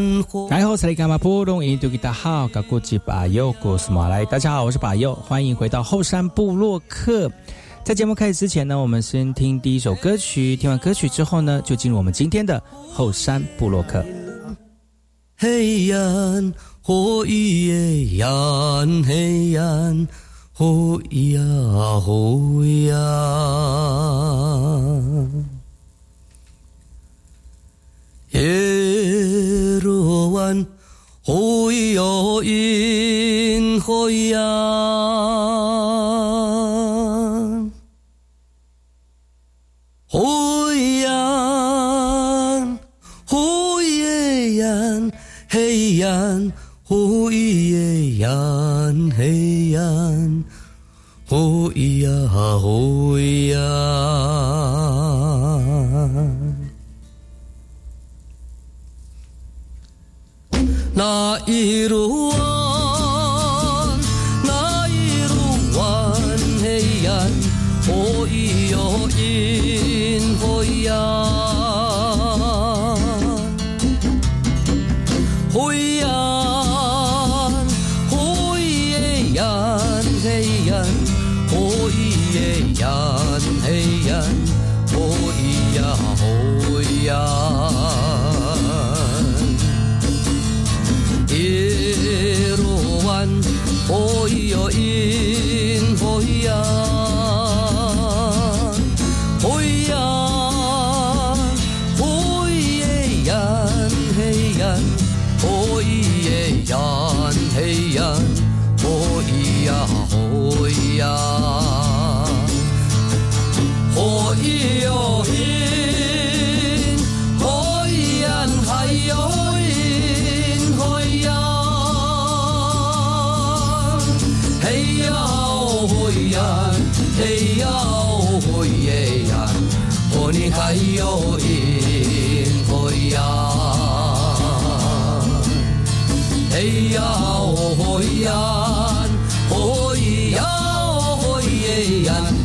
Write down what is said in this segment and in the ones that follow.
暗火。然后，萨利伽马波隆印度吉达好，嘎古吉巴尤古斯马来。大家好，我是巴尤，欢迎回到后山部落客。在节目开始之前呢，我们先听第一首歌曲。听完歌曲之后呢，就进入我们今天的后山部落客。黑暗火焰，黑暗火呀，火焰。耶罗湾，呼哟因呼呀，呼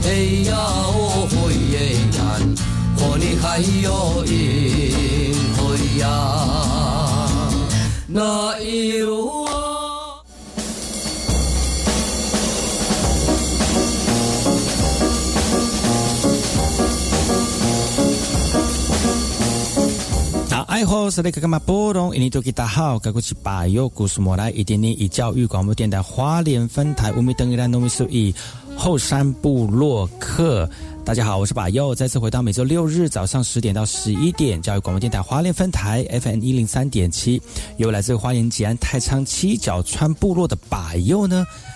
哎呀，嘿呀哦耶呀，哦你还有音哦呀，那一路。爱好是那个干嘛波动？印尼多吉大好，该过去把右故事莫来一点点以教育广播电台花莲分台乌米登伊兰农民数以后山部落客。大家好，我是把又，再次回到每周六日早上十点到十一点教育广播电台花莲分台 FM 一零三点七，由来自花莲吉安太仓七角川部落的把又呢。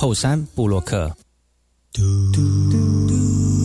后山布洛克。好，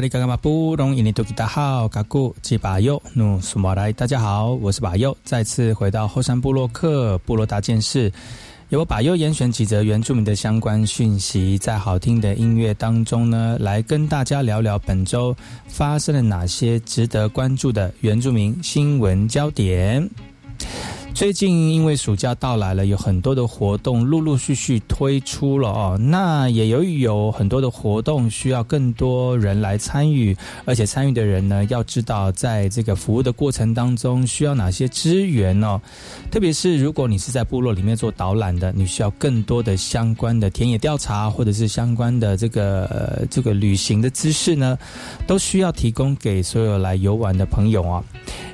萨利嘎嘎马布隆伊尼多吉达好，嘎古吉巴尤努苏马来，大家好，我是巴尤，再次回到后山部落克部落大件事，由我巴尤严选几则原住民的相关讯息，在好听的音乐当中呢，来跟大家聊聊本周发生了哪些值得关注的原住民新闻焦点。最近因为暑假到来了，有很多的活动陆陆续续推出了哦。那也由于有很多的活动需要更多人来参与，而且参与的人呢，要知道在这个服务的过程当中需要哪些资源哦。特别是如果你是在部落里面做导览的，你需要更多的相关的田野调查，或者是相关的这个这个旅行的知识呢，都需要提供给所有来游玩的朋友啊。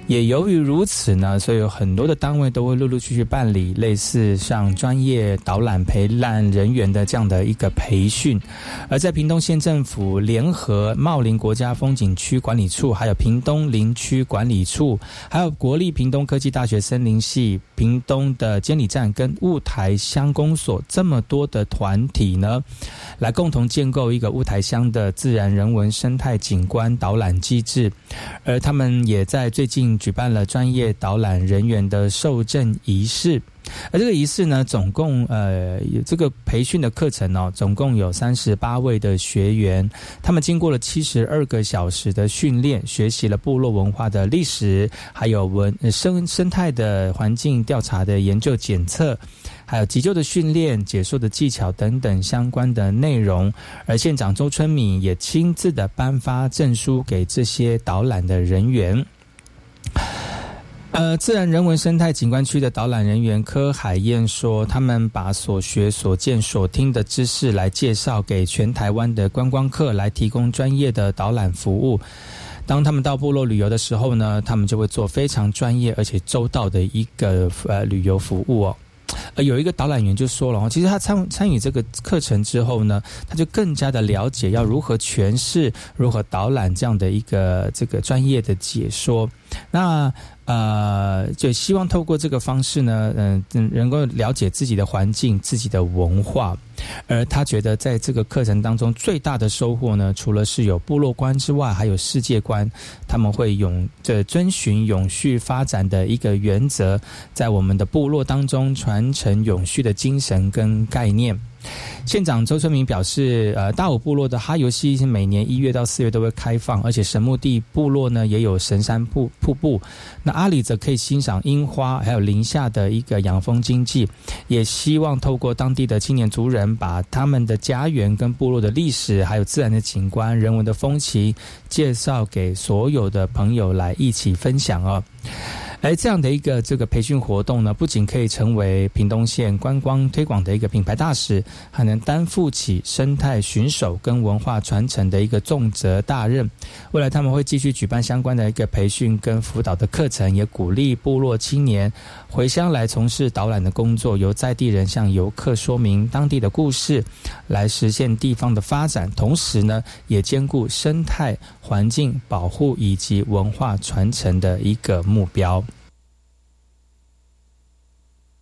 也由于如此呢，所以有很多的单位都会陆陆续续办理类似像专业导览陪览人员的这样的一个培训。而在屏东县政府联合茂林国家风景区管理处，还有屏东林区管理处，还有国立屏东科技大学森林系、屏东的监理站跟雾台乡公所这么多的团体呢，来共同建构一个雾台乡的自然人文生态景观导览机制。而他们也在最近。举办了专业导览人员的受证仪式，而这个仪式呢，总共呃这个培训的课程哦，总共有三十八位的学员，他们经过了七十二个小时的训练，学习了部落文化的历史，还有文生生态的环境调查的研究检测，还有急救的训练、解说的技巧等等相关的内容。而县长周春敏也亲自的颁发证书给这些导览的人员。呃，自然人文生态景观区的导览人员柯海燕说，他们把所学所见所听的知识来介绍给全台湾的观光客，来提供专业的导览服务。当他们到部落旅游的时候呢，他们就会做非常专业而且周到的一个呃旅游服务哦。呃，有一个导览员就说了，其实他参参与这个课程之后呢，他就更加的了解要如何诠释、如何导览这样的一个这个专业的解说。那呃，就希望透过这个方式呢，嗯，能够了解自己的环境、自己的文化。而他觉得，在这个课程当中，最大的收获呢，除了是有部落观之外，还有世界观。他们会永这遵循永续发展的一个原则，在我们的部落当中传承永续的精神跟概念。县长周春明表示，呃，大武部落的哈游溪每年一月到四月都会开放，而且神木地部落呢也有神山瀑瀑布。那阿里则可以欣赏樱花，还有林下的一个养蜂经济。也希望透过当地的青年族人，把他们的家园跟部落的历史，还有自然的景观、人文的风情，介绍给所有的朋友来一起分享哦。而这样的一个这个培训活动呢，不仅可以成为屏东县观光推广的一个品牌大使，还能担负起生态巡守跟文化传承的一个重责大任。未来他们会继续举办相关的一个培训跟辅导的课程，也鼓励部落青年回乡来从事导览的工作，由在地人向游客说明当地的故事，来实现地方的发展，同时呢，也兼顾生态环境保护以及文化传承的一个目标。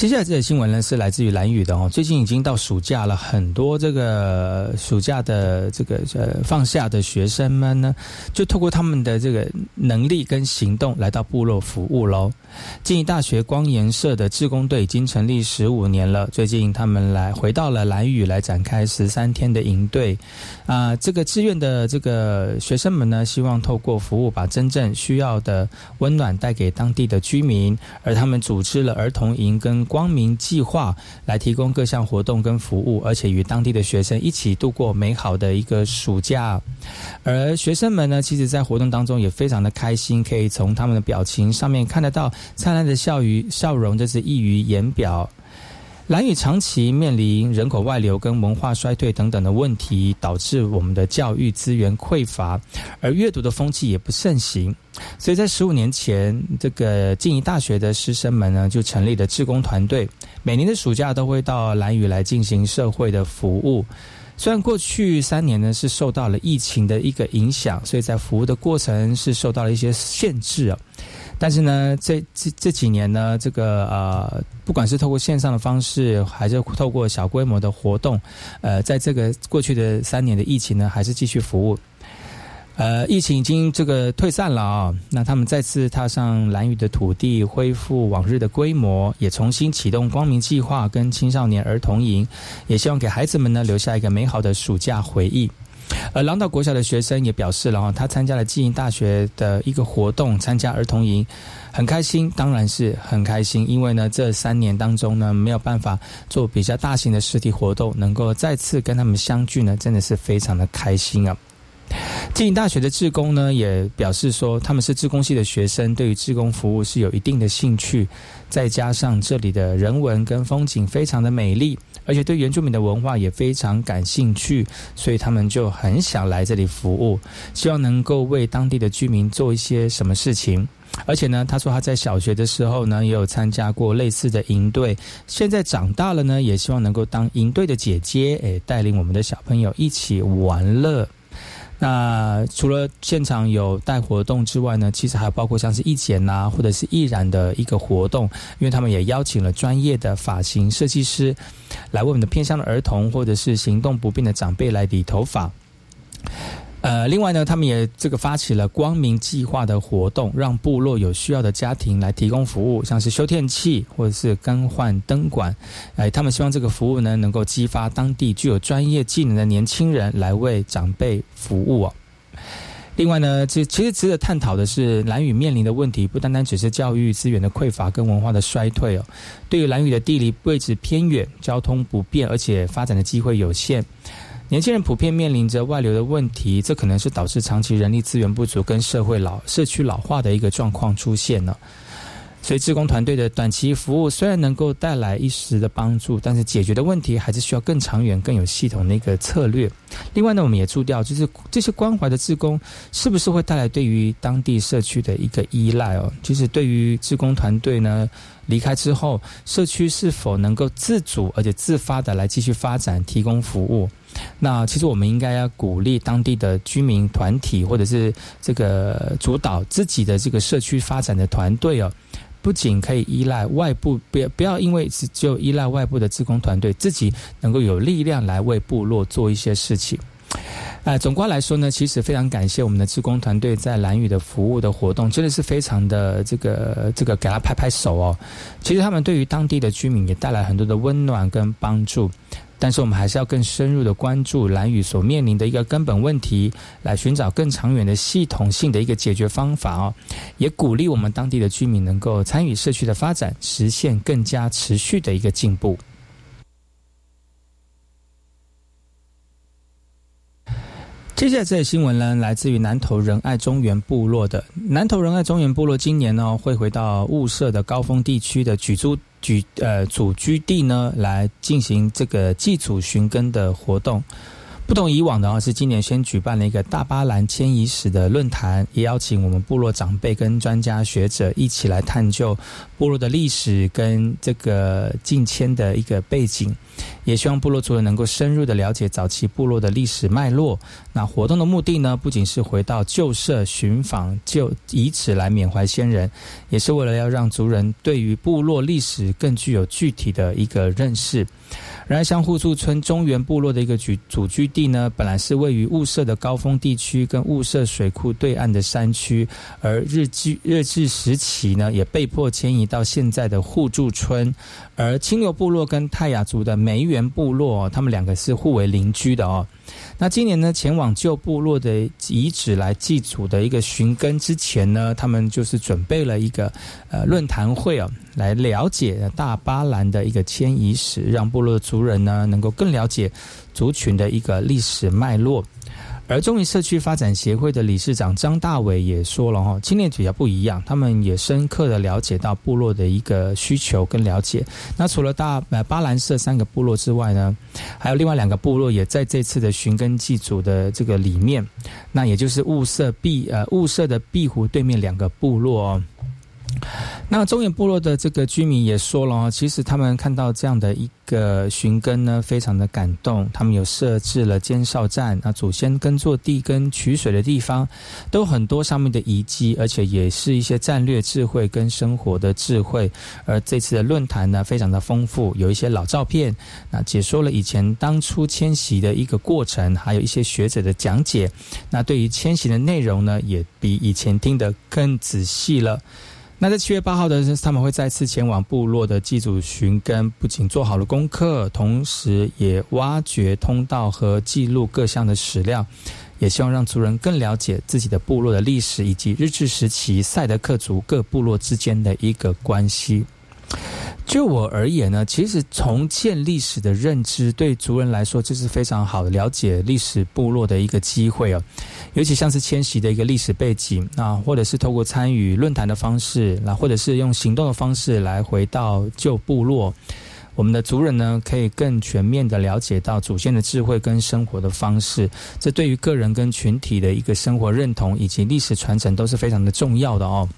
接下来这则新闻呢，是来自于蓝宇的哦。最近已经到暑假了，很多这个暑假的这个呃放下的学生们呢，就透过他们的这个能力跟行动，来到部落服务喽。静宜大学光研社的志工队已经成立十五年了。最近他们来回到了蓝屿来展开十三天的营队。啊，这个志愿的这个学生们呢，希望透过服务，把真正需要的温暖带给当地的居民。而他们组织了儿童营跟光明计划，来提供各项活动跟服务，而且与当地的学生一起度过美好的一个暑假。而学生们呢，其实在活动当中也非常的开心，可以从他们的表情上面看得到。灿烂的笑语笑容，这是溢于言表。蓝屿长期面临人口外流跟文化衰退等等的问题，导致我们的教育资源匮乏，而阅读的风气也不盛行。所以在十五年前，这个静宜大学的师生们呢，就成立了志工团队，每年的暑假都会到蓝屿来进行社会的服务。虽然过去三年呢是受到了疫情的一个影响，所以在服务的过程是受到了一些限制啊。但是呢，这这这几年呢，这个呃，不管是透过线上的方式，还是透过小规模的活动，呃，在这个过去的三年的疫情呢，还是继续服务。呃，疫情已经这个退散了啊，那他们再次踏上蓝雨的土地，恢复往日的规模，也重新启动光明计划跟青少年儿童营，也希望给孩子们呢留下一个美好的暑假回忆。而狼岛国小的学生也表示了哈，他参加了基营大学的一个活动，参加儿童营，很开心，当然是很开心，因为呢这三年当中呢没有办法做比较大型的实体活动，能够再次跟他们相聚呢，真的是非常的开心啊。经营大学的志工呢，也表示说，他们是志工系的学生，对于志工服务是有一定的兴趣。再加上这里的人文跟风景非常的美丽，而且对原住民的文化也非常感兴趣，所以他们就很想来这里服务，希望能够为当地的居民做一些什么事情。而且呢，他说他在小学的时候呢，也有参加过类似的营队，现在长大了呢，也希望能够当营队的姐姐，诶，带领我们的小朋友一起玩乐。那除了现场有带活动之外呢，其实还有包括像是义剪呐，或者是易染的一个活动，因为他们也邀请了专业的发型设计师来为我们的偏乡的儿童或者是行动不便的长辈来理头发。呃，另外呢，他们也这个发起了光明计划的活动，让部落有需要的家庭来提供服务，像是修电器或者是更换灯管。哎，他们希望这个服务呢，能够激发当地具有专业技能的年轻人来为长辈服务哦。另外呢，其其实值得探讨的是，蓝屿面临的问题不单单只是教育资源的匮乏跟文化的衰退哦。对于蓝屿的地理位置偏远、交通不便，而且发展的机会有限。年轻人普遍面临着外流的问题，这可能是导致长期人力资源不足跟社会老社区老化的一个状况出现了。所以，志工团队的短期服务虽然能够带来一时的帮助，但是解决的问题还是需要更长远、更有系统的一个策略。另外呢，我们也注掉，就是这些关怀的志工是不是会带来对于当地社区的一个依赖哦？就是对于志工团队呢。离开之后，社区是否能够自主而且自发的来继续发展、提供服务？那其实我们应该要鼓励当地的居民团体，或者是这个主导自己的这个社区发展的团队哦，不仅可以依赖外部，不要不要因为只就依赖外部的自工团队，自己能够有力量来为部落做一些事情。呃，总括来说呢，其实非常感谢我们的志工团队在蓝屿的服务的活动，真的是非常的这个这个给他拍拍手哦。其实他们对于当地的居民也带来很多的温暖跟帮助，但是我们还是要更深入的关注蓝屿所面临的一个根本问题，来寻找更长远的系统性的一个解决方法哦。也鼓励我们当地的居民能够参与社区的发展，实现更加持续的一个进步。接下来这个新闻呢，来自于南投仁爱中原部落的南投仁爱中原部落，今年呢会回到雾社的高峰地区的举租举呃祖居地呢，来进行这个祭祖寻根的活动。不同以往的话，是今年先举办了一个大巴兰迁移史的论坛，也邀请我们部落长辈跟专家学者一起来探究部落的历史跟这个进迁的一个背景，也希望部落族人能够深入的了解早期部落的历史脉络。那活动的目的呢，不仅是回到旧社寻访旧遗址来缅怀先人，也是为了要让族人对于部落历史更具有具体的一个认识。然而，像互助村中原部落的一个居祖居地呢，本来是位于雾社的高峰地区跟雾社水库对岸的山区，而日据日治时期呢，也被迫迁移到现在的互助村。而清流部落跟泰雅族的梅园部落，他们两个是互为邻居的哦。那今年呢，前往旧部落的遗址来祭祖的一个寻根之前呢，他们就是准备了一个呃论坛会啊，来了解大巴兰的一个迁移史，让部落族人呢能够更了解族群的一个历史脉络。而中原社区发展协会的理事长张大伟也说了哈，青年比较不一样，他们也深刻的了解到部落的一个需求跟了解。那除了大呃巴兰社三个部落之外呢，还有另外两个部落也在这次的寻根祭祖的这个里面，那也就是雾社碧呃雾社的碧湖对面两个部落哦。那中原部落的这个居民也说了，其实他们看到这样的一个寻根呢，非常的感动。他们有设置了监哨站，那祖先耕作地跟取水的地方都很多上面的遗迹，而且也是一些战略智慧跟生活的智慧。而这次的论坛呢，非常的丰富，有一些老照片，那解说了以前当初迁徙的一个过程，还有一些学者的讲解。那对于迁徙的内容呢，也比以前听得更仔细了。那在七月八号的，他们会再次前往部落的祭祖寻根，不仅做好了功课，同时也挖掘通道和记录各项的史料，也希望让族人更了解自己的部落的历史，以及日治时期赛德克族各部落之间的一个关系。就我而言呢，其实重建历史的认知，对族人来说，这是非常好的了解历史部落的一个机会哦。尤其像是迁徙的一个历史背景啊，或者是透过参与论坛的方式，那或者是用行动的方式来回到旧部落，我们的族人呢，可以更全面的了解到祖先的智慧跟生活的方式。这对于个人跟群体的一个生活认同以及历史传承都是非常的重要的哦。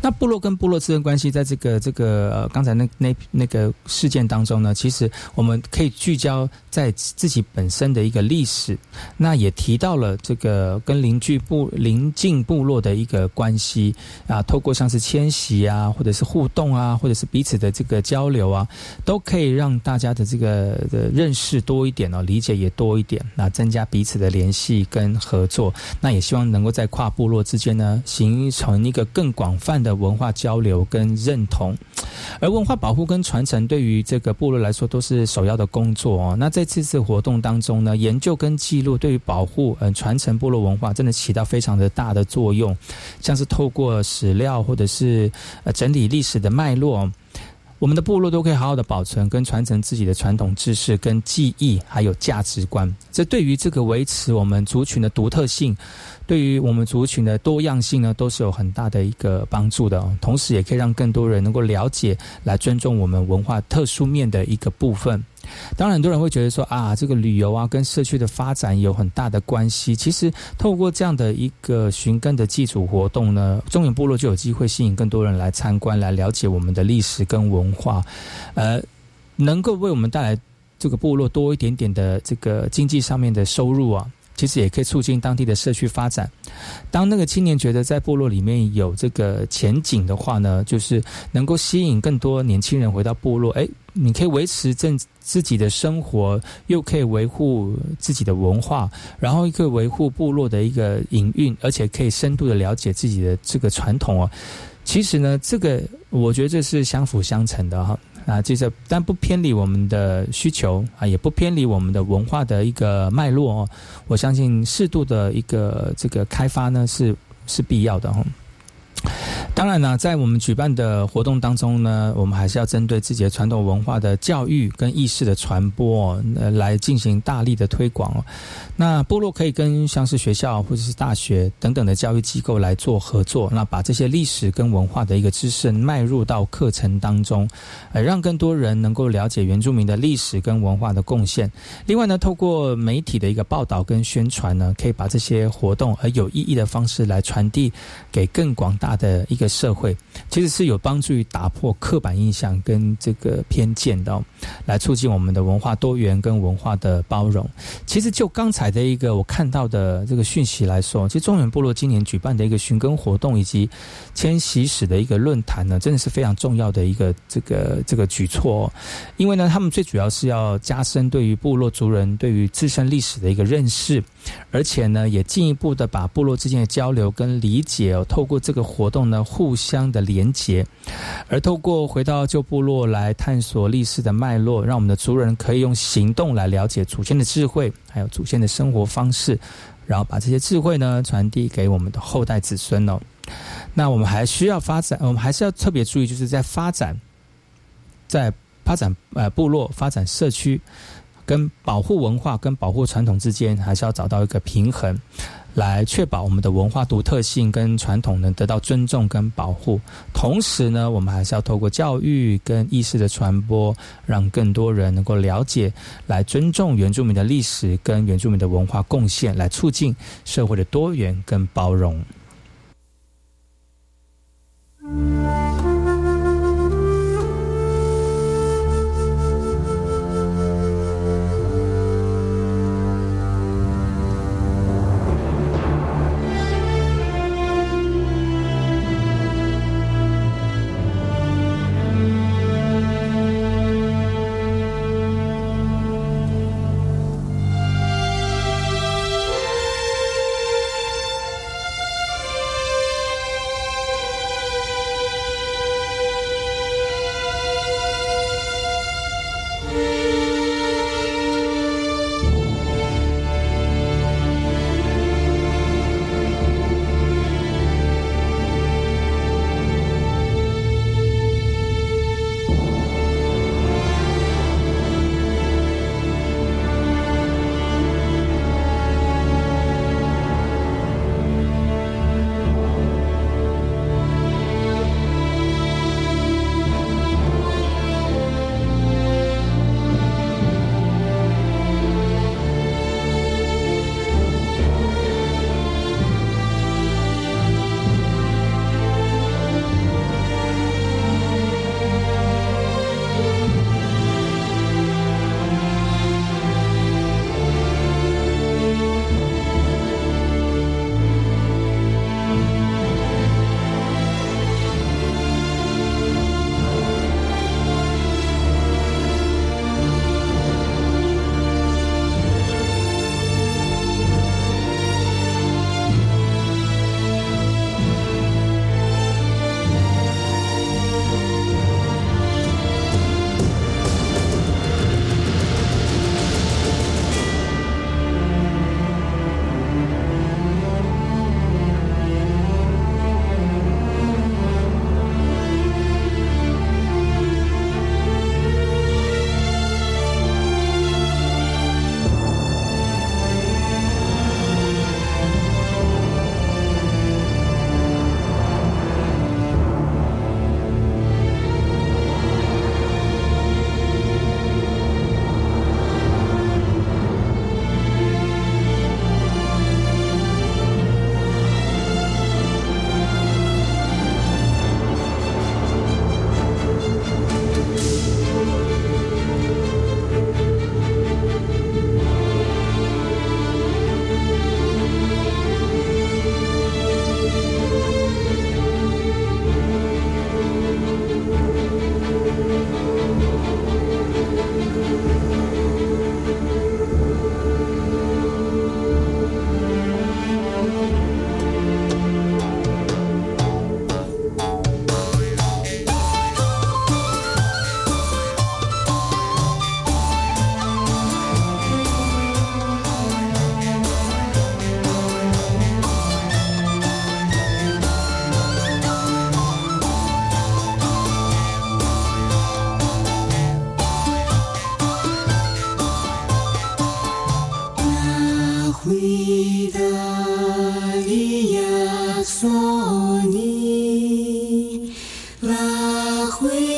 那部落跟部落之间关系，在这个这个呃刚才那那那个事件当中呢，其实我们可以聚焦在自己本身的一个历史，那也提到了这个跟邻居部邻近部落的一个关系。啊，透过像是迁徙啊，或者是互动啊，或者是彼此的这个交流啊，都可以让大家的这个的认识多一点哦，理解也多一点，那增加彼此的联系跟合作，那也希望能够在跨部落之间呢，形成一个更广。广泛的文化交流跟认同，而文化保护跟传承对于这个部落来说都是首要的工作哦。那在这次活动当中呢，研究跟记录对于保护嗯传承部落文化真的起到非常的大的作用，像是透过史料或者是呃整理历史的脉络。我们的部落都可以好好的保存跟传承自己的传统知识、跟记忆，还有价值观。这对于这个维持我们族群的独特性，对于我们族群的多样性呢，都是有很大的一个帮助的。同时，也可以让更多人能够了解、来尊重我们文化特殊面的一个部分。当然，很多人会觉得说啊，这个旅游啊，跟社区的发展有很大的关系。其实，透过这样的一个寻根的祭祖活动呢，中原部落就有机会吸引更多人来参观，来了解我们的历史跟文化，呃，能够为我们带来这个部落多一点点的这个经济上面的收入啊。其实也可以促进当地的社区发展。当那个青年觉得在部落里面有这个前景的话呢，就是能够吸引更多年轻人回到部落。哎，你可以维持正自己的生活，又可以维护自己的文化，然后又可以维护部落的一个营运，而且可以深度的了解自己的这个传统哦。其实呢，这个我觉得这是相辅相成的哈。啊，这是但不偏离我们的需求啊，也不偏离我们的文化的一个脉络哦。我相信适度的一个这个开发呢，是是必要的哈。当然呢，在我们举办的活动当中呢，我们还是要针对自己的传统文化的教育跟意识的传播，呃，来进行大力的推广。那部落可以跟像是学校或者是大学等等的教育机构来做合作，那把这些历史跟文化的一个知识迈入到课程当中，呃，让更多人能够了解原住民的历史跟文化的贡献。另外呢，透过媒体的一个报道跟宣传呢，可以把这些活动而有意义的方式来传递给更广大的一个社会，其实是有帮助于打破刻板印象跟这个偏见的，来促进我们的文化多元跟文化的包容。其实就刚才。的一个我看到的这个讯息来说，其实中原部落今年举办的一个寻根活动以及迁徙史的一个论坛呢，真的是非常重要的一个这个这个举措。因为呢，他们最主要是要加深对于部落族人对于自身历史的一个认识，而且呢，也进一步的把部落之间的交流跟理解哦，透过这个活动呢，互相的连结，而透过回到旧部落来探索历史的脉络，让我们的族人可以用行动来了解祖先的智慧，还有祖先的。生活方式，然后把这些智慧呢传递给我们的后代子孙哦。那我们还需要发展，我们还是要特别注意，就是在发展，在发展呃部落、发展社区，跟保护文化、跟保护传统之间，还是要找到一个平衡。来确保我们的文化独特性跟传统能得到尊重跟保护，同时呢，我们还是要透过教育跟意识的传播，让更多人能够了解，来尊重原住民的历史跟原住民的文化贡献，来促进社会的多元跟包容。da vi ya 回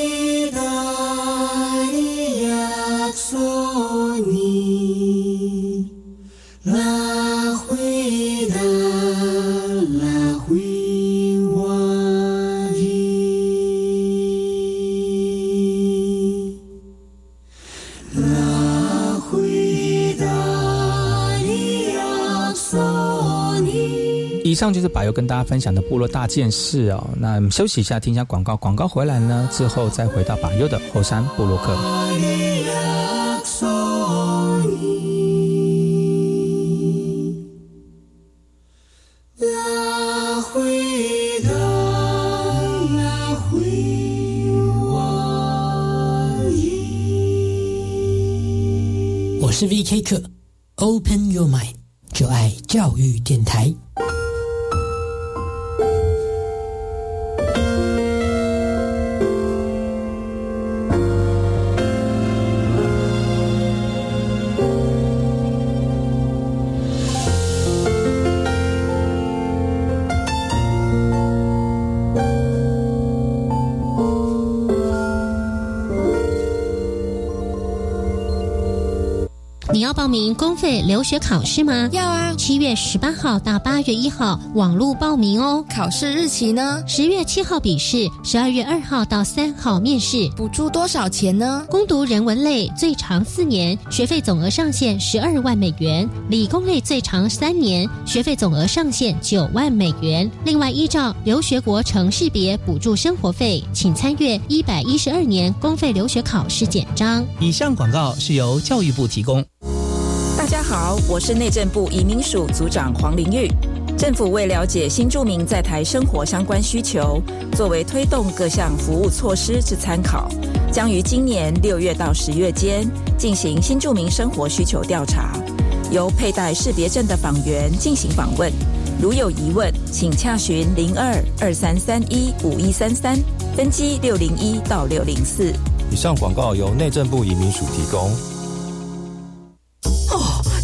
以上就是柏油跟大家分享的部落大件事哦。那我们休息一下，听一下广告。广告回来呢之后，再回到柏油的后山部落克。我是 V.K. 课，Open Your Mind，就爱教育电台。公费留学考试吗？要啊！七月十八号到八月一号网络报名哦。考试日期呢？十月七号笔试，十二月二号到三号面试。补助多少钱呢？攻读人文类最长四年，学费总额上限十二万美元；理工类最长三年，学费总额上限九万美元。另外，依照留学国城市别补助生活费，请参阅一百一十二年公费留学考试简章。以上广告是由教育部提供。好，我是内政部移民署组长黄玲玉。政府为了解新住民在台生活相关需求，作为推动各项服务措施之参考，将于今年六月到十月间进行新住民生活需求调查，由佩戴识别证的访员进行访问。如有疑问，请洽询零二二三三一五一三三，分机六零一到六零四。以上广告由内政部移民署提供。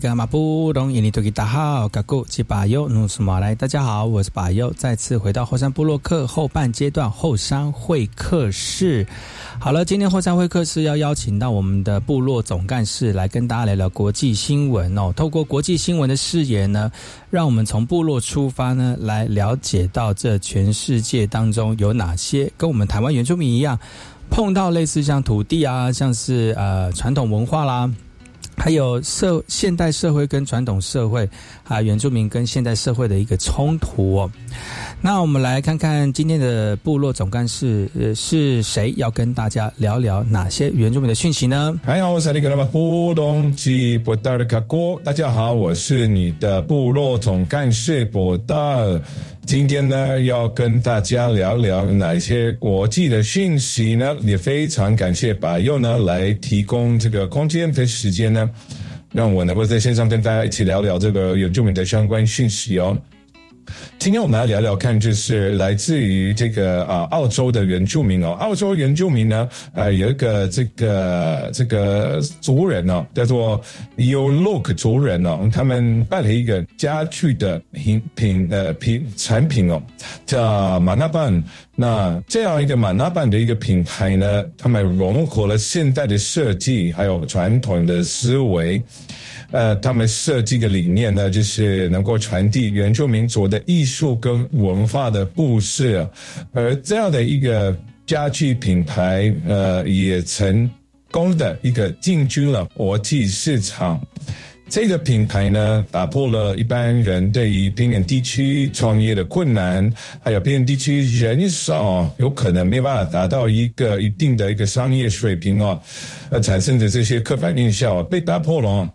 萨利格马布隆印尼多吉大号嘎古吉巴尤努斯马来，大家好，我是巴尤，再次回到后山部落克后半阶段后山会客室。好了，今天后山会客室要邀请到我们的部落总干事来跟大家聊聊国际新闻哦。透过国际新闻的视野呢，让我们从部落出发呢，来了解到这全世界当中有哪些跟我们台湾原住民一样。碰到类似像土地啊，像是呃传统文化啦，还有社现代社会跟传统社会啊，原住民跟现代社会的一个冲突哦。那我们来看看今天的部落总干事呃是谁，要跟大家聊聊哪些原住民的讯息呢？还好，我是那个布隆吉博达的卡哥，大家好，我是你的部落总干事博达尔。今天呢，要跟大家聊聊哪些国际的讯息呢？也非常感谢百佑呢来提供这个空间和时间呢，让我能够在线上跟大家一起聊聊这个原住民的相关讯息哦。今天我们来聊聊看，就是来自于这个啊澳洲的原住民哦。澳洲原住民呢，呃，有一个这个这个族人哦，叫做 Ulok 族人哦，他们办了一个家具的品品呃品产品哦，叫马纳班。那这样一个马纳班的一个品牌呢，他们融合了现代的设计，还有传统的思维。呃，他们设计的理念呢，就是能够传递原住民族的艺术跟文化的故事，而这样的一个家具品牌，呃，也成功的一个进军了国际市场。这个品牌呢，打破了一般人对于偏远地区创业的困难，还有偏远地区人少，有可能没办法达到一个一定的一个商业水平哦，呃产生的这些刻板印象被打破了。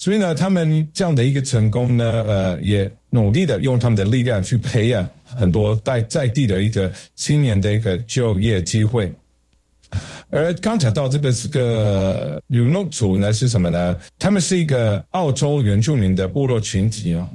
所以呢，他们这样的一个成功呢，呃，也努力的用他们的力量去培养很多在在地的一个青年的一个就业机会。而刚讲到这个这个纽诺族呢是什么呢？他们是一个澳洲原住民的部落群体啊，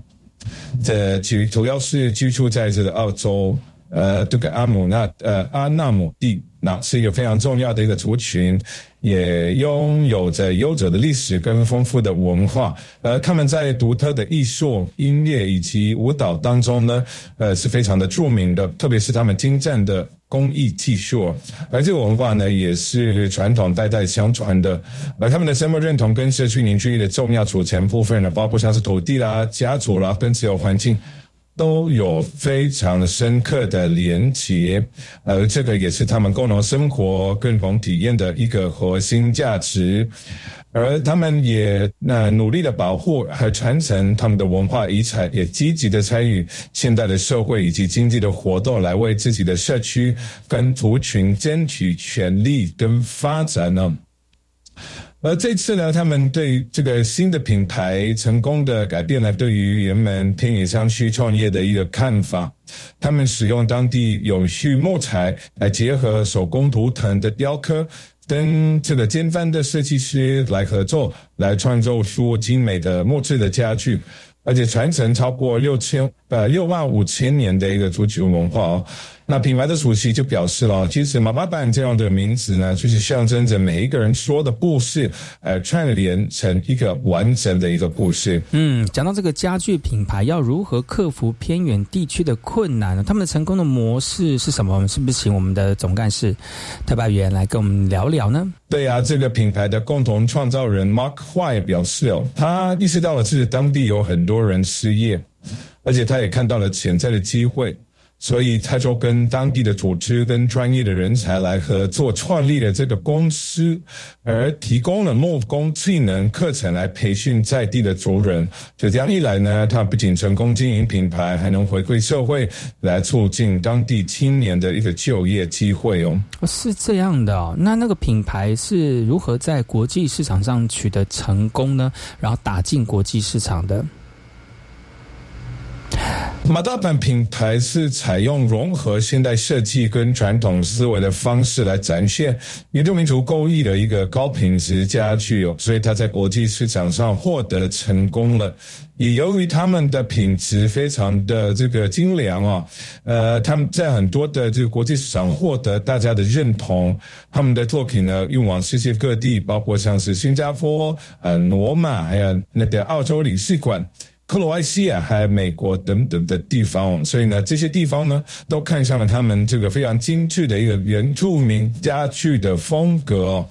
这主主要是居住在这个澳洲。呃，这个阿姆纳呃阿纳姆蒂，那是一个非常重要的一个族群，也拥有着悠久的历史跟丰富的文化。呃，他们在独特的艺术、音乐以及舞蹈当中呢，呃，是非常的著名的，特别是他们精湛的工艺技术。而这个文化呢，也是传统代代相传的。而他们的身份认同跟社区凝聚力的重要组成部分呢，包括像是土地啦、家族啦跟自由环境。都有非常深刻的连结，而这个也是他们共同生活、共同体验的一个核心价值。而他们也那努力的保护和传承他们的文化遗产，也积极的参与现代的社会以及经济的活动，来为自己的社区跟族群争取权利跟发展呢。而这次呢，他们对这个新的品牌成功的改变了对于人们偏远山区创业的一个看法。他们使用当地有序木材来结合手工图腾的雕刻，跟这个尖端的设计师来合作，来创造出精美的木质的家具。而且传承超过六千呃六万五千年的一个足球文化哦，那品牌的主席就表示了，其实马巴板这样的名字呢，就是象征着每一个人说的故事，呃，串联成一个完整的一个故事。嗯，讲到这个家具品牌要如何克服偏远地区的困难呢？他们的成功的模式是什么？我们是不是请我们的总干事特派员来跟我们聊聊呢？对呀，这个品牌的共同创造人 Mark White 表示哦，他意识到了是当地有很多。多人失业，而且他也看到了潜在的机会，所以他就跟当地的组织跟专业的人才来合作，创立了这个公司，而提供了木工技能课程来培训在地的族人。就这样一来呢，他不仅成功经营品牌，还能回馈社会，来促进当地青年的一个就业机会哦。是这样的哦，那那个品牌是如何在国际市场上取得成功呢？然后打进国际市场的？马大版品牌是采用融合现代设计跟传统思维的方式来展现原住民族工艺的一个高品质家具哦，所以它在国际市场上获得成功了。也由于他们的品质非常的这个精良啊，呃，他们在很多的这个国际市场获得大家的认同，他们的作品呢运往世界各地，包括像是新加坡、呃罗马，还有那个澳洲领事馆。克罗埃西亚还有美国等等的地方，所以呢，这些地方呢都看上了他们这个非常精致的一个原住民家具的风格，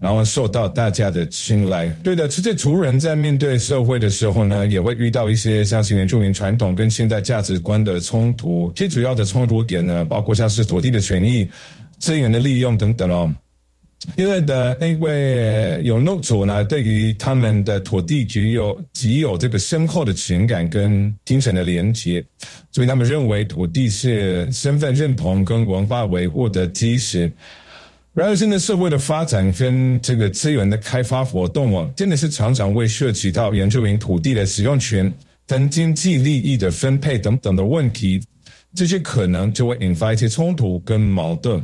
然后受到大家的青睐。对的，这些族人在面对社会的时候呢，也会遇到一些像是原住民传统跟现代价值观的冲突。最主要的冲突点呢，包括像是土地的权益、资源的利用等等哦。因为的，因为有诺族呢，对于他们的土地具有极有这个深厚的情感跟精神的连接，所以他们认为土地是身份认同跟文化维护的基石。然而，现在社会的发展跟这个资源的开发活动哦，真的是常常会涉及到原住民土地的使用权、跟经济利益的分配等等的问题，这些可能就会引发一些冲突跟矛盾。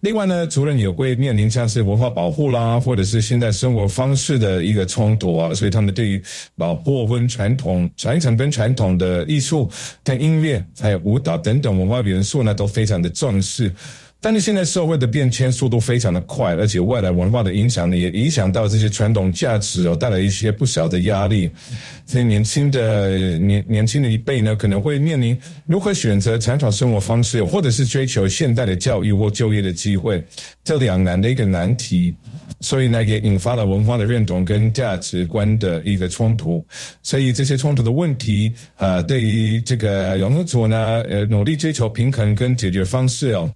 另外呢，除了也会面临像是文化保护啦，或者是现在生活方式的一个冲突啊，所以他们对于保护跟传统、传承跟传统的艺术、跟音乐还有舞蹈等等文化元素呢，都非常的重视。但是现在社会的变迁速度非常的快，而且外来文化的影响呢，也影响到这些传统价值哦，带来一些不小的压力。所以年轻的年年轻的一辈呢，可能会面临如何选择传统生活方式，或者是追求现代的教育或就业的机会，这两难的一个难题。所以呢，也引发了文化的认同跟价值观的一个冲突。所以这些冲突的问题啊，对于这个永和族呢，呃，努力追求平衡跟解决方式哦。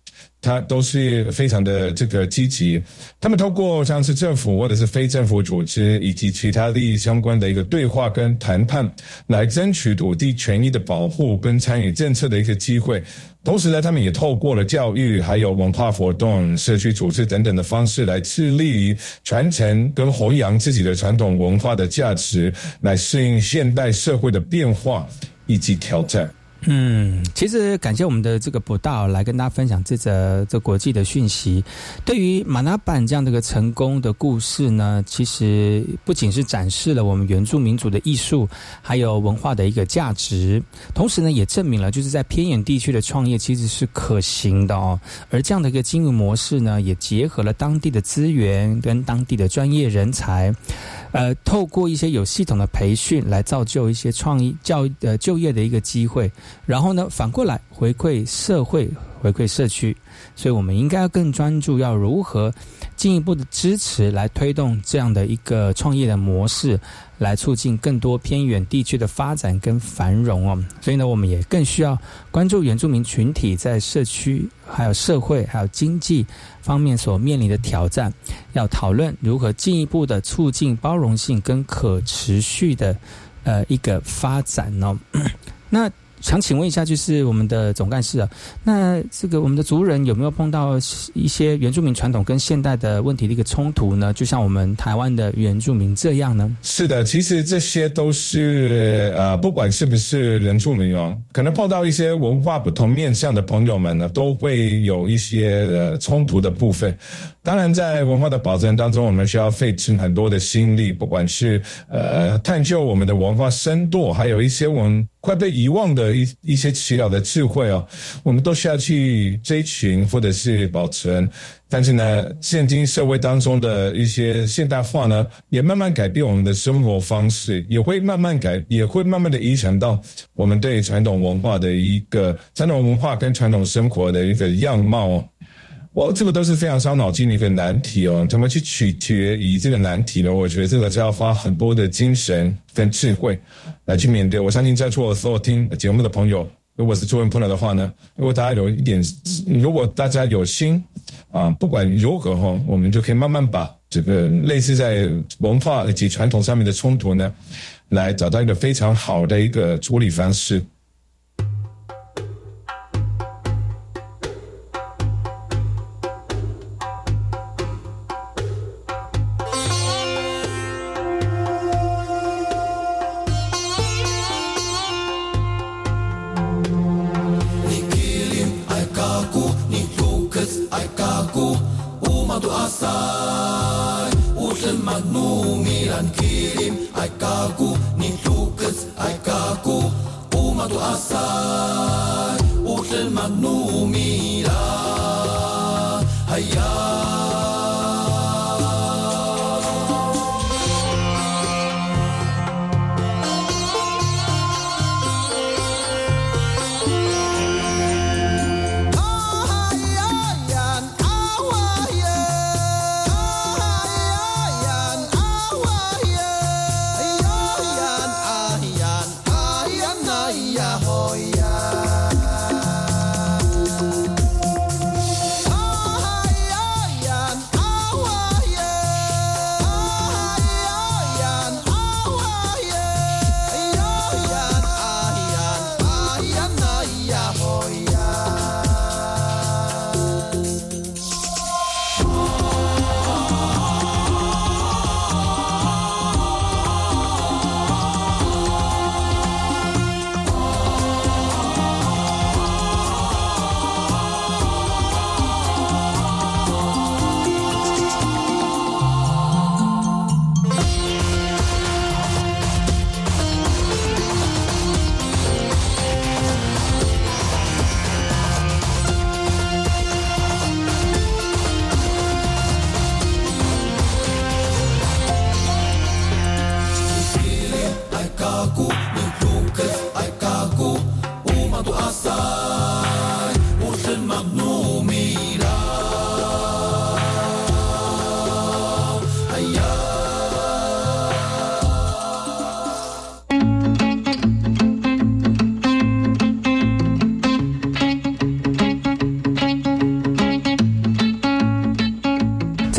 他都是非常的这个积极，他们透过像是政府或者是非政府组织以及其他利益相关的一个对话跟谈判，来争取土地权益的保护跟参与政策的一个机会。同时呢，他们也透过了教育、还有文化活动、社区组织等等的方式，来致力于传承跟弘扬自己的传统文化的价值，来适应现代社会的变化以及挑战。嗯，其实感谢我们的这个博道来跟大家分享这则这国际的讯息。对于马纳板这样的一个成功的故事呢，其实不仅是展示了我们原住民族的艺术还有文化的一个价值，同时呢，也证明了就是在偏远地区的创业其实是可行的哦。而这样的一个经营模式呢，也结合了当地的资源跟当地的专业人才。呃，透过一些有系统的培训来造就一些创意教呃就业的一个机会，然后呢，反过来回馈社会、回馈社区，所以我们应该要更专注要如何进一步的支持来推动这样的一个创业的模式。来促进更多偏远地区的发展跟繁荣哦，所以呢，我们也更需要关注原住民群体在社区、还有社会、还有经济方面所面临的挑战，要讨论如何进一步的促进包容性跟可持续的呃一个发展哦。那。想请问一下，就是我们的总干事啊，那这个我们的族人有没有碰到一些原住民传统跟现代的问题的一个冲突呢？就像我们台湾的原住民这样呢？是的，其实这些都是呃，不管是不是原住民哦，可能碰到一些文化不同面向的朋友们呢，都会有一些呃冲突的部分。当然，在文化的保证当中，我们需要费尽很多的心力，不管是呃探究我们的文化深度，还有一些我们快被遗忘的一一些奇老的智慧哦，我们都需要去追寻或者是保存。但是呢，现今社会当中的一些现代化呢，也慢慢改变我们的生活方式，也会慢慢改，也会慢慢的影响到我们对传统文化的一个传统文化跟传统生活的一个样貌。我这个都是非常伤脑筋的一个难题哦，怎么去取决于这个难题呢？我觉得这个是要花很多的精神跟智慧来去面对。我相信在座的所有听节目的朋友，如果是中文朋友的话呢，如果大家有一点，如果大家有心啊，不管如何哈，我们就可以慢慢把这个类似在文化以及传统上面的冲突呢，来找到一个非常好的一个处理方式。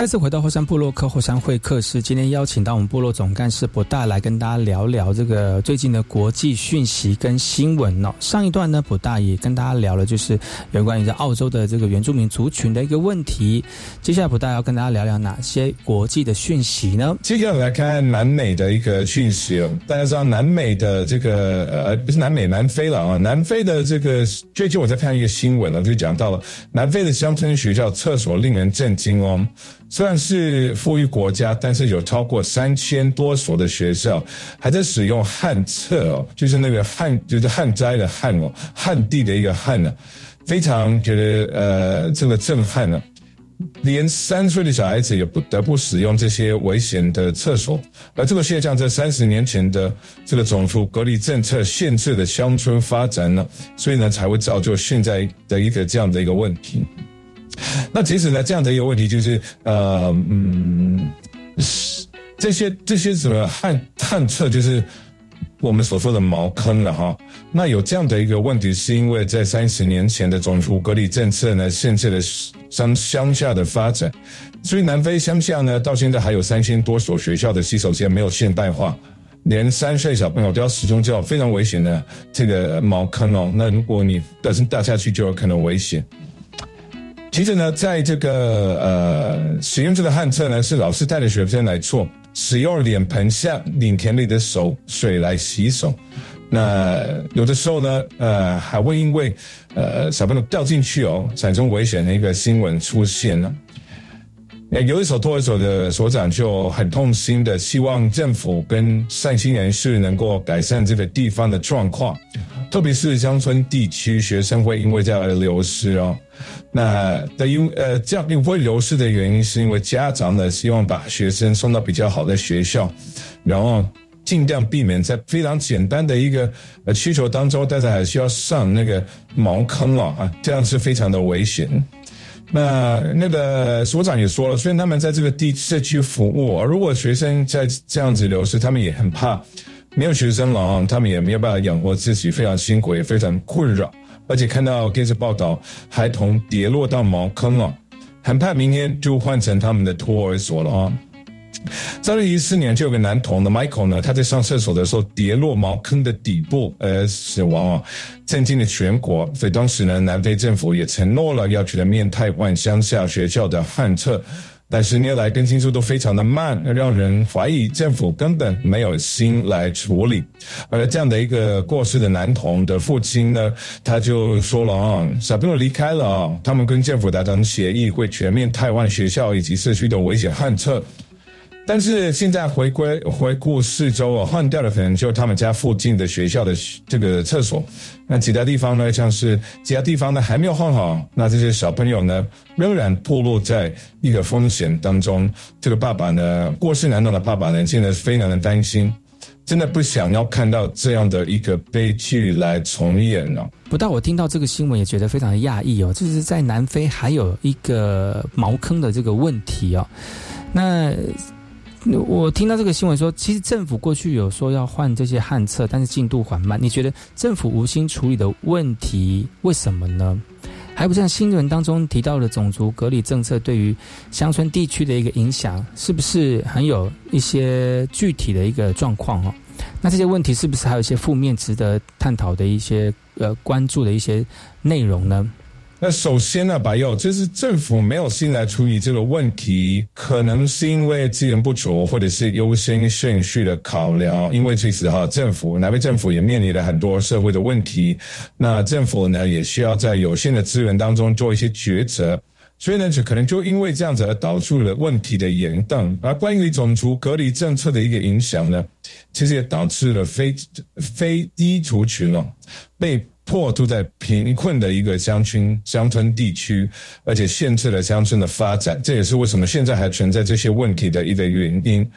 次回到后山部落客后山会客室，今天邀请到我们部落总干事博大来跟大家聊聊这个最近的国际讯息跟新闻哦。上一段呢，博大也跟大家聊了，就是有关于在澳洲的这个原住民族群的一个问题。接下来博大要跟大家聊聊哪些国际的讯息呢？接下来来看南美的一个讯息哦。大家知道南美的这个呃不是南美南非了啊，南非的这个最近我在看一个新闻呢，就讲到了南非的乡村学校厕所令人震惊哦。虽然但是富裕国家，但是有超过三千多所的学校还在使用旱厕哦，就是那个旱，就是旱灾的旱哦，旱地的一个旱呢、非常觉得呃这个震撼呢、连三岁的小孩子也不得不使用这些危险的厕所，而这个现象在三十年前的这个种族隔离政策限制的乡村发展呢，所以呢才会造就现在的一个这样的一个问题。那其实呢，这样的一个问题就是，呃，嗯，这些这些什么探探测，就是我们所说的茅坑了哈。那有这样的一个问题，是因为在三十年前的种族隔离政策呢，限制了乡乡下的发展，所以南非乡下呢，到现在还有三千多所学校的洗手间没有现代化。连三岁小朋友都要使用这种非常危险的这个茅坑哦，那如果你本身掉下去，就有可能危险。其实呢，在这个呃使用这个旱厕呢，是老师带着学生来做，使用脸盆下脸田里的手水来洗手。那有的时候呢，呃，还会因为呃小朋友掉进去哦，产生危险的一个新闻出现有一所托儿所的所长就很痛心的，希望政府跟善心人士能够改善这个地方的状况，特别是乡村地区，学生会因为这样而流失哦。那的因呃这样因会流失的原因，是因为家长呢希望把学生送到比较好的学校，然后尽量避免在非常简单的一个呃需求当中，大家还需要上那个茅坑了啊，这样是非常的危险。那那个所长也说了，虽然他们在这个地社区服务，如果学生在这样子流失，他们也很怕没有学生了啊，他们也没有办法养活自己，非常辛苦，也非常困扰。而且看到电视报道，孩童跌落到茅坑了，很怕明天就换成他们的托儿所了啊。在二零一四年，就有个男童的 Michael 呢，他在上厕所的时候跌落茅坑的底部，而死亡啊，震惊了全国。所以当时呢，南非政府也承诺了要全面汰换乡下学校的旱厕，但十年来更新速度非常的慢，让人怀疑政府根本没有心来处理。而这样的一个过世的男童的父亲呢，他就说了啊，小朋友离开了啊，他们跟政府达成协议，会全面汰换学校以及社区的危险旱厕。但是现在回归回顾四周哦，换掉的可能就他们家附近的学校的这个厕所，那其他地方呢，像是其他地方呢还没有换好，那这些小朋友呢仍然暴露在一个风险当中。这个爸爸呢，过世难懂的爸爸呢，现在非常的担心，真的不想要看到这样的一个悲剧来重演了。不但我听到这个新闻也觉得非常的讶异哦，就是在南非还有一个茅坑的这个问题哦，那。我听到这个新闻说，其实政府过去有说要换这些旱厕，但是进度缓慢。你觉得政府无心处理的问题，为什么呢？还不像新闻当中提到的种族隔离政策对于乡村地区的一个影响，是不是很有一些具体的一个状况哦？那这些问题是不是还有一些负面值得探讨的一些呃关注的一些内容呢？那首先呢，白佑，就是政府没有心来处理这个问题，可能是因为资源不足，或者是优先顺序的考量。因为其实哈，政府南非政府也面临了很多社会的问题，那政府呢也需要在有限的资源当中做一些抉择，所以呢，就可能就因为这样子而导致了问题的严重。而关于种族隔离政策的一个影响呢，其实也导致了非非低族群哦被。迫住在贫困的一个乡村乡村地区，而且限制了乡村的发展，这也是为什么现在还存在这些问题的一个原因。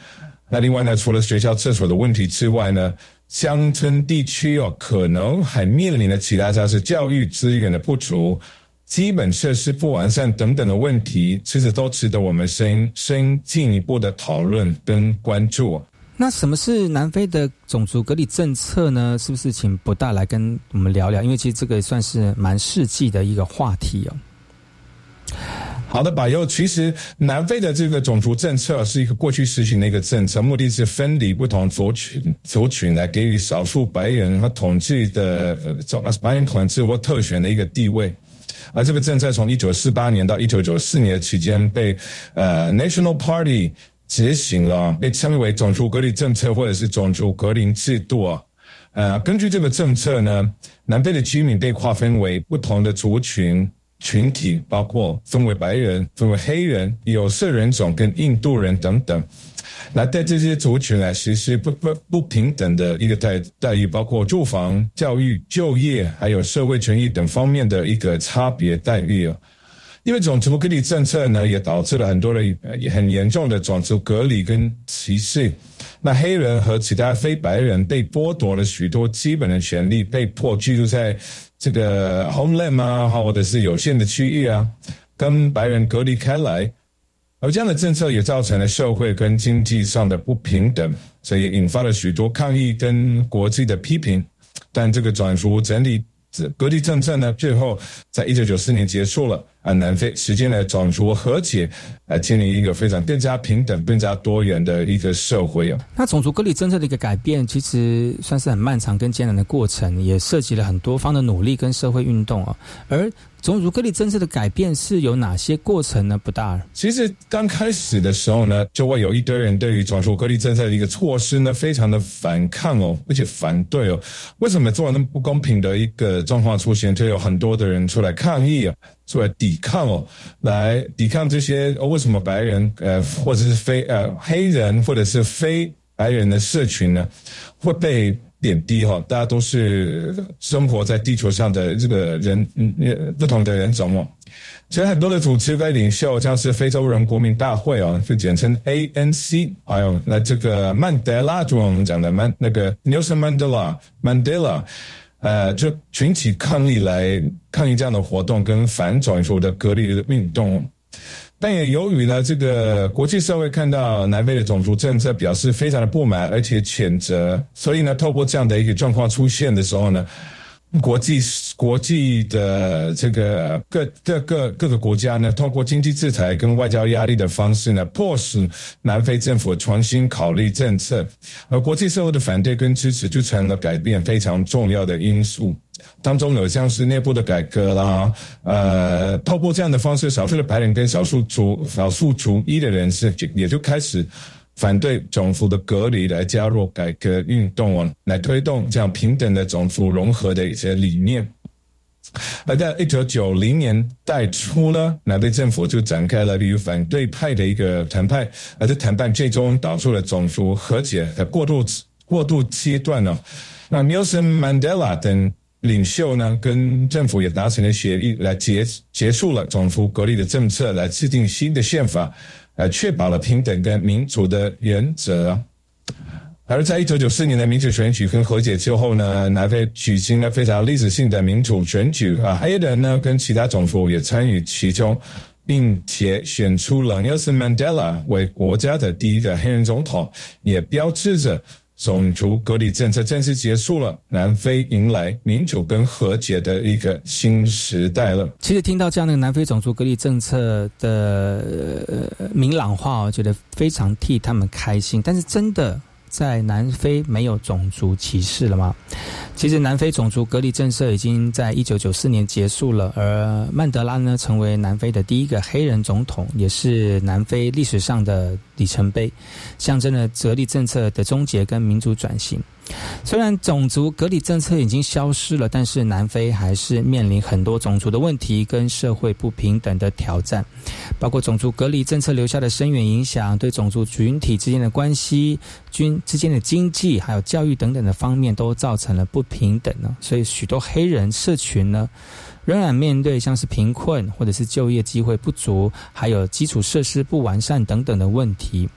那另外呢，除了学校厕所的问题之外呢，乡村地区哦，可能还面临的其他像是教育资源的不足、基本设施不完善等等的问题，其实都值得我们深深进一步的讨论跟关注。那什么是南非的种族隔离政策呢？是不是请不大来跟我们聊聊？因为其实这个算是蛮世纪的一个话题哦。好的，柏佑，其实南非的这个种族政策是一个过去实行的一个政策，目的是分离不同族群族群，来给予少数白人和统治的白人统治或特权的一个地位。而这个政策从一九四八年到一九九四年期间被呃 National Party。执行了被称为种族隔离政策或者是种族隔离制度啊，呃，根据这个政策呢，南非的居民被划分为不同的族群群体，包括分为白人、分为黑人、有色人种跟印度人等等，来对这些族群来实施不不不平等的一个待待遇，包括住房、教育、就业还有社会权益等方面的一个差别待遇啊。因为种族隔离政策呢，也导致了很多的很严重的种族隔离跟歧视。那黑人和其他非白人被剥夺了许多基本的权利，被迫居住在这个 homeland 啊，或者是有限的区域啊，跟白人隔离开来。而这样的政策也造成了社会跟经济上的不平等，所以引发了许多抗议跟国际的批评。但这个种族整理隔离政策呢，最后在一九九四年结束了。啊，南非实现了种族和解，啊建立一个非常更加平等、更加多元的一个社会啊。那种族隔离政策的一个改变，其实算是很漫长跟艰难的过程，也涉及了很多方的努力跟社会运动啊。而种族隔离政策的改变是有哪些过程呢？不大。其实刚开始的时候呢，就会有一堆人对于种族隔离政策的一个措施呢，非常的反抗哦，而且反对哦。为什么做那么不公平的一个状况出现，就有很多的人出来抗议啊？出来抵抗哦，来抵抗这些哦？为什么白人呃，或者是非呃黑人，或者是非白人的社群呢，会被点滴哈？大家都是生活在地球上的这个人，嗯，不同的人种哦。其实很多的组织跟领袖，像是非洲人国民大会哦，就简称 ANC，还有那这个曼德拉，就我们讲的曼那个 Nelson Mandela Mandela。呃，就群体抗议来抗议这样的活动跟反种族的隔离的运动，但也由于呢，这个国际社会看到南非的种族政策表示非常的不满，而且谴责，所以呢，透过这样的一个状况出现的时候呢。国际国际的这个各各各各个国家呢，通过经济制裁跟外交压力的方式呢，迫使南非政府重新考虑政策，而国际社会的反对跟支持就成了改变非常重要的因素。当中有像是内部的改革啦，呃，透过这样的方式，少数的白人跟少数族少数族裔的人士也就开始。反对种族的隔离，来加入改革运动哦，来推动这样平等的种族融合的一些理念。而在一九九零年代初呢，南非政府就展开了与反对派的一个谈判，而这谈判最终导出了种族和解的过渡过渡阶段呢。那 Nelson Mandela 等领袖呢，跟政府也达成了协议，来结结束了种族隔离的政策，来制定新的宪法，来确保了平等跟民主的原则。而在一九九四年的民主选举跟和解之后呢，南非举行了非常历史性的民主选举啊，黑人呢跟其他种族也参与其中，并且选出了 Nelson Mandela 为国家的第一个黑人总统，也标志着。种族隔离政策正式结束了，南非迎来民主跟和解的一个新时代了。其实听到这样的南非种族隔离政策的明朗化，我觉得非常替他们开心。但是真的。在南非没有种族歧视了吗？其实南非种族隔离政策已经在一九九四年结束了，而曼德拉呢，成为南非的第一个黑人总统，也是南非历史上的里程碑，象征了隔离政策的终结跟民主转型。虽然种族隔离政策已经消失了，但是南非还是面临很多种族的问题跟社会不平等的挑战，包括种族隔离政策留下的深远影响，对种族群体之间的关系、军之间的经济还有教育等等的方面都造成了不平等呢。所以许多黑人社群呢，仍然面对像是贫困或者是就业机会不足，还有基础设施不完善等等的问题。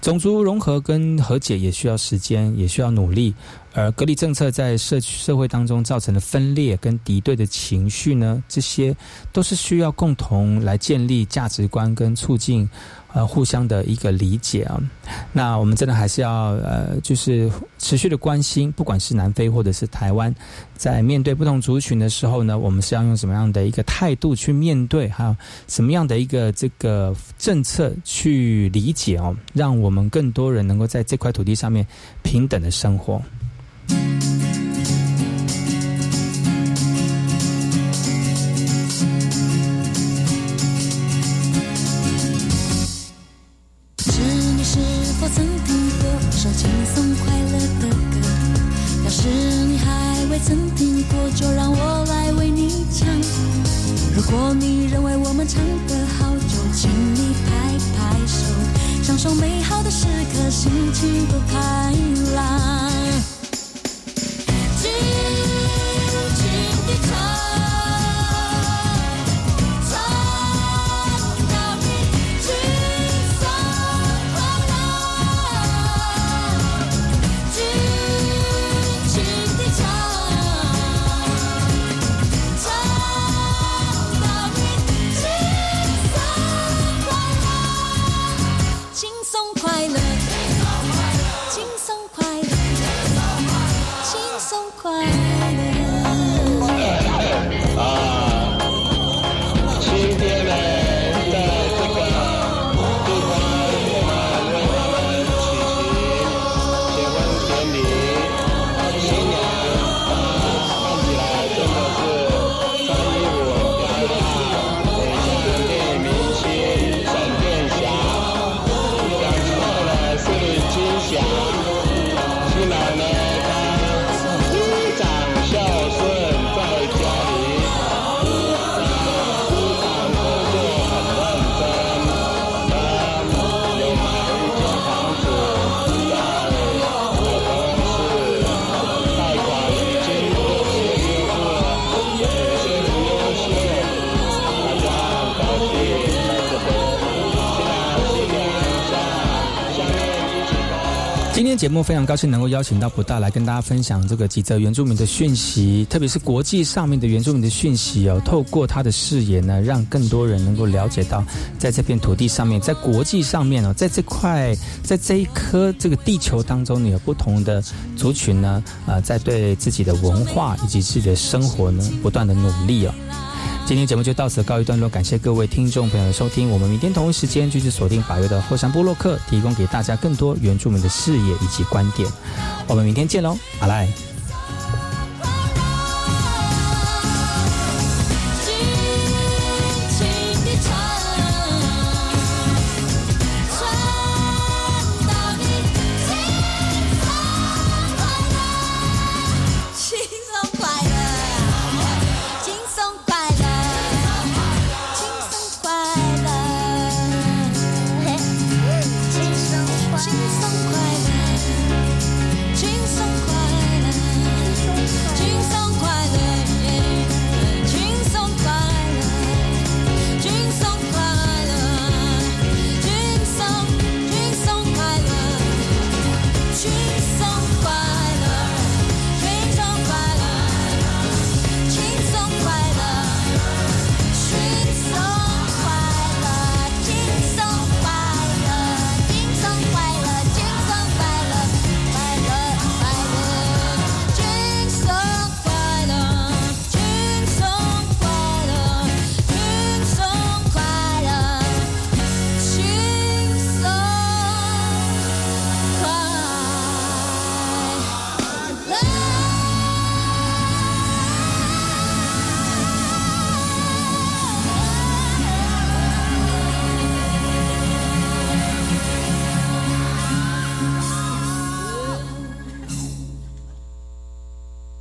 种族融合跟和解也需要时间，也需要努力。而隔离政策在社社会当中造成的分裂跟敌对的情绪呢，这些都是需要共同来建立价值观跟促进。呃，互相的一个理解啊，那我们真的还是要呃，就是持续的关心，不管是南非或者是台湾，在面对不同族群的时候呢，我们是要用什么样的一个态度去面对，还有什么样的一个这个政策去理解哦，让我们更多人能够在这块土地上面平等的生活。如果你认为我们唱得好，就请你拍拍手，享受美好的时刻，心情多开朗。节目非常高兴能够邀请到普大来跟大家分享这个几则原住民的讯息，特别是国际上面的原住民的讯息哦。透过他的视野呢，让更多人能够了解到，在这片土地上面，在国际上面哦，在这块，在这一颗这个地球当中，你有不同的族群呢，啊，在对自己的文化以及自己的生活呢，不断的努力哦。今天节目就到此告一段落，感谢各位听众朋友的收听。我们明天同一时间继续锁定法约的后山部落客，提供给大家更多原住民的视野以及观点。我们明天见喽，阿赖。